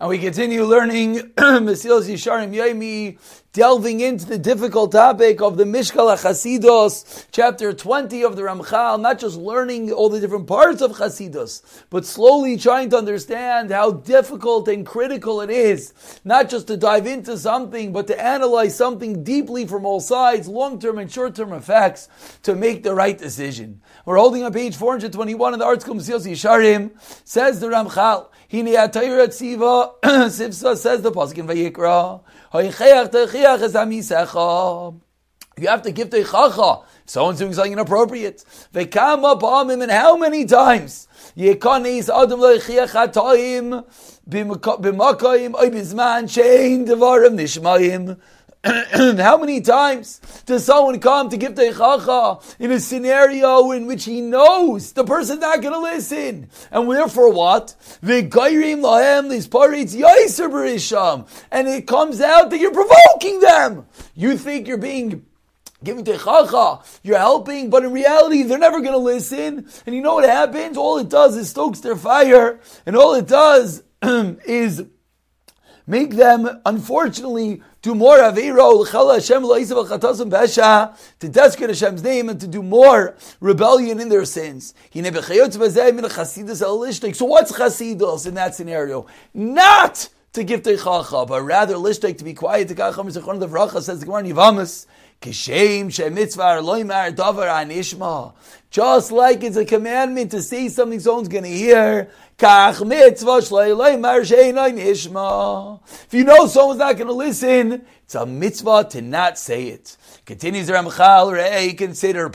And we continue learning Mesilas Yesharim Yaimi, delving into the difficult topic of the Mishkal HaChasidos, chapter 20 of the Ramchal, not just learning all the different parts of Chasidos, but slowly trying to understand how difficult and critical it is, not just to dive into something, but to analyze something deeply from all sides, long-term and short-term effects, to make the right decision. We're holding on page 421 in the ArtScroll Mesilas Yesharim, says the Ramchal, Hine Atayra Tziva, Sifsa says the Pasuk in Vayikra, you have to give the teichacha. Someone's doing something inappropriate. Vekama him, and how many times? Yekanis adam lechiach hatayim b'makayim oy bizman shein devarim nishmayim. How many times does someone come to give the teichacha in a scenario in which he knows the person's not going to listen, and therefore what? V'gayrim lahem lisparitz yaiser berisham, and it comes out that you're provoking them. You think you're being giving teichacha, you're helping, but in reality they're never going to listen. And you know what happens? All it does is stokes their fire, and all it does is make them, unfortunately, do more aviro Hashem besha to desecrate Hashem's name and to do more rebellion in their sins. So what's chasidus in that scenario? Not to give teichacha, but rather lishtek to be quiet. The Kacham Zechron the says the Gemara Yivamas. Just like it's a commandment to say something someone's going to hear. If you know someone's not going to listen, it's a mitzvah to not say it. Continues Ramchal, Rei, consider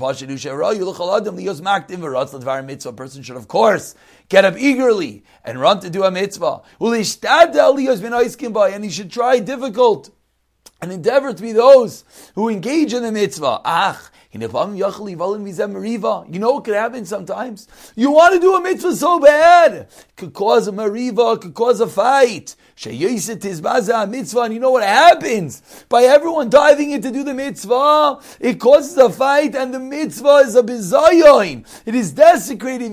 Mitzvah. Person should, of course, get up eagerly and run to do a mitzvah. And he should try difficult and endeavor to be those who engage in the mitzvah. Ach, you know what could happen sometimes? You want to do a mitzvah so bad. Could cause a mariva, could cause a fight. Mitzvah, and you know what happens? By everyone diving in to do the mitzvah, it causes a fight, and the mitzvah is a bizayon. It is desecrated.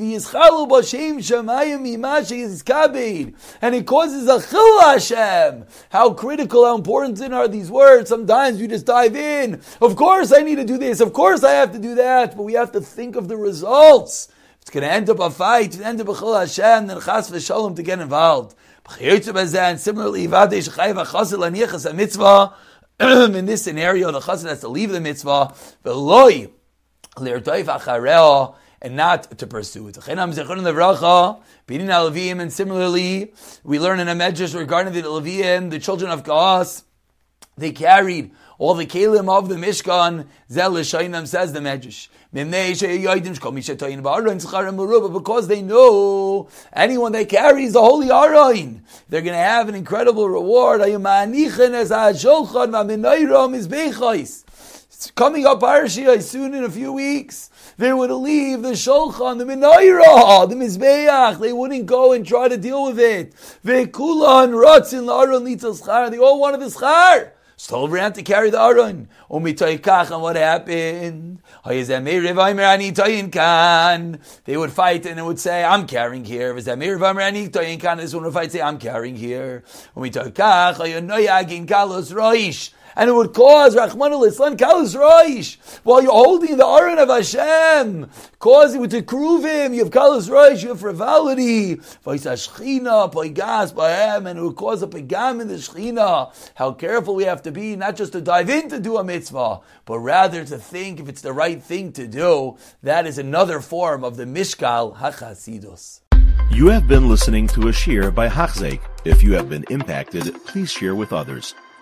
And it causes a chil Hashem. How critical, how important are these words? Sometimes we just dive in. Of course I need to do this. Of course I have to do that, but we have to think of the results. It's going to end up a fight, if end up a chil Hashem, then chas v'shalom to get involved. And similarly, a mitzvah, in this scenario, the chassid has to leave the mitzvah, and not to pursue it. And similarly, we learn in a medrash regarding the Leviim, the children of Kehas, they carried all the kelim of the Mishkan, Zel Shainam says the Medrash. Because they know anyone that carries the holy Aron, they're going to have an incredible reward. Coming up Parashiyah soon in a few weeks. They would leave the Shulchan, the Menorah, the Mizbeach. They wouldn't go and try to deal with it. They all wanted the schar. Stole around to carry the Aron. Umitoikach, and what happened? They would fight and it would say, I'm carrying here. This one would fight say, I'm carrying here. Umitoikach, kalos roish and it would cause Rahman al-Islam Kalas Roish while you're holding the Aron of Hashem, cause it to prove him. You have Kalas Roish, you have frivolity, Shechina, Paigas, Bahem, and it would cause a Pagam in the Shechina. How careful we have to be, not just to dive in to do a mitzvah, but rather to think if it's the right thing to do. That is another form of the Mishkal HaChasidus. You have been listening to a shear by Hachzeik. If you have been impacted, please share with others.